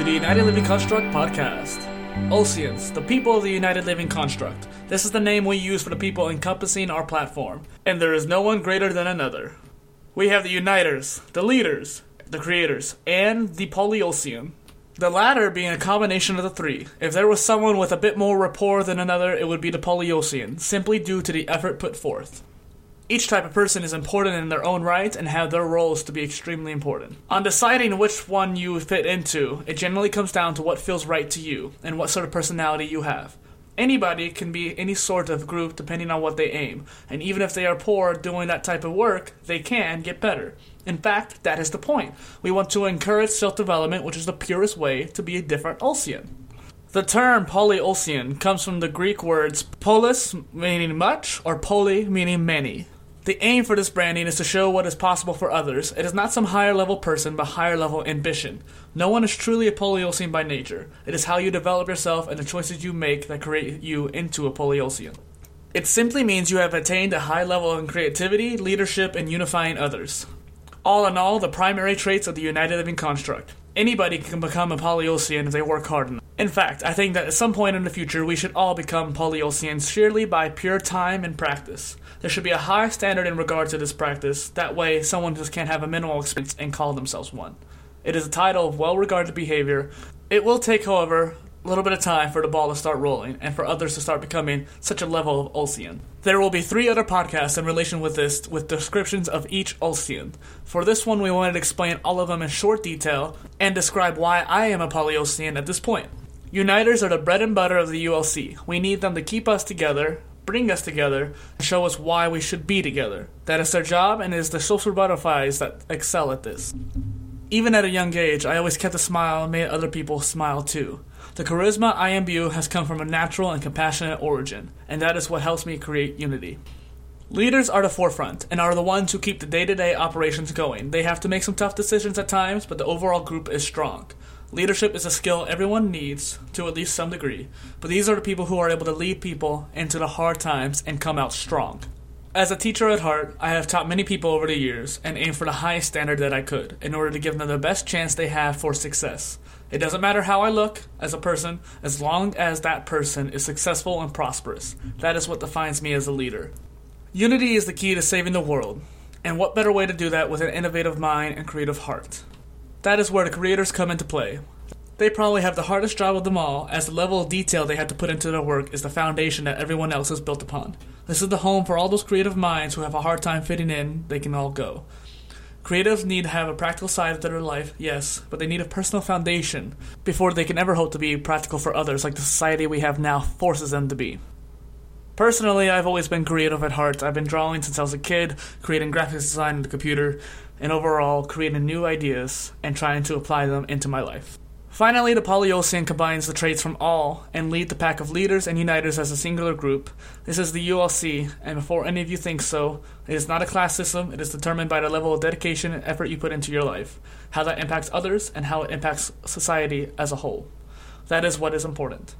Construct podcast. Ulcians, the people of the United Living Construct. This is the name we use for the people encompassing our platform, and there is no one greater than another. We have the Uniters, the leaders, the creators, and the Polyulcian. The latter being a combination of the three. If there was someone with a bit more rapport than another, it would be the Polyulcian, simply due to the effort put forth. Each type of person is important in their own right and have their roles to be extremely important. On deciding which one you fit into, it generally comes down to what feels right to you and what sort of personality you have. Anybody can be any sort of group depending on what they aim, and even if they are poor doing that type of work, they can get better. In fact, that is the point. We want to encourage self development, which is the purest way to be a different Ulcian. The term polyulcian comes from the Greek words polis, meaning much, or poly, meaning many. The aim for this branding is to show what is possible for others. It is not some higher level person, but higher level ambition. No one is truly a polyulcian by nature. It is how you develop yourself and the choices you make that create you into a polyulcian. It simply means you have attained a high level in creativity, leadership, and unifying others. All in all, the primary traits of the United Living Construct. Anybody can become a polyulcian if they work hard enough. In fact, I think that at some point in the future we should all become polyulcians sheerly by pure time and practice. There should be a high standard in regard to this practice, that way someone just can't have a minimal experience and call themselves one. It is a title of well regarded behavior. It will take, however, a little bit of time for the ball to start rolling and for others to start becoming such a level of Ulcian. There will be three other podcasts in relation with this with descriptions of each Ulcian. For this one, we wanted to explain all of them in short detail and describe why I am a Polyulcian at this point. Uniters are the bread and butter of the ULC. We need them to keep us together, bring us together, and show us why we should be together. That is their job, and it is the social butterflies that excel at this. Even at a young age, I always kept a smile and made other people smile too. The charisma I imbue has come from a natural and compassionate origin, and that is what helps me create unity. Leaders are the forefront and are the ones who keep the day to day operations going. They have to make some tough decisions at times, but the overall group is strong. Leadership is a skill everyone needs to at least some degree, but these are the people who are able to lead people into the hard times and come out strong. As a teacher at heart, I have taught many people over the years and aim for the highest standard that I could in order to give them the best chance they have for success. It doesn't matter how I look as a person, as long as that person is successful and prosperous. That is what defines me as a leader. Unity is the key to saving the world, and what better way to do that with an innovative mind and creative heart? That is where the creators come into play. They probably have the hardest job of them all, as the level of detail they have to put into their work is the foundation that everyone else is built upon. This is the home for all those creative minds who have a hard time fitting in, they can all go. Creatives need to have a practical side to their life, yes, but they need a personal foundation before they can ever hope to be practical for others like the society we have now forces them to be. Personally, I've always been creative at heart. I've been drawing since I was a kid, creating graphics design on the computer, and overall creating new ideas and trying to apply them into my life. Finally, the Polyulcian combines the traits from all and lead the pack of leaders and uniters as a singular group. This is the ULC, and before any of you think so, it is not a class system. It is determined by the level of dedication and effort you put into your life, how that impacts others, and how it impacts society as a whole. That is what is important.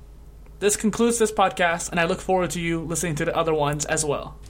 This concludes this podcast, and I look forward to you listening to the other ones as well.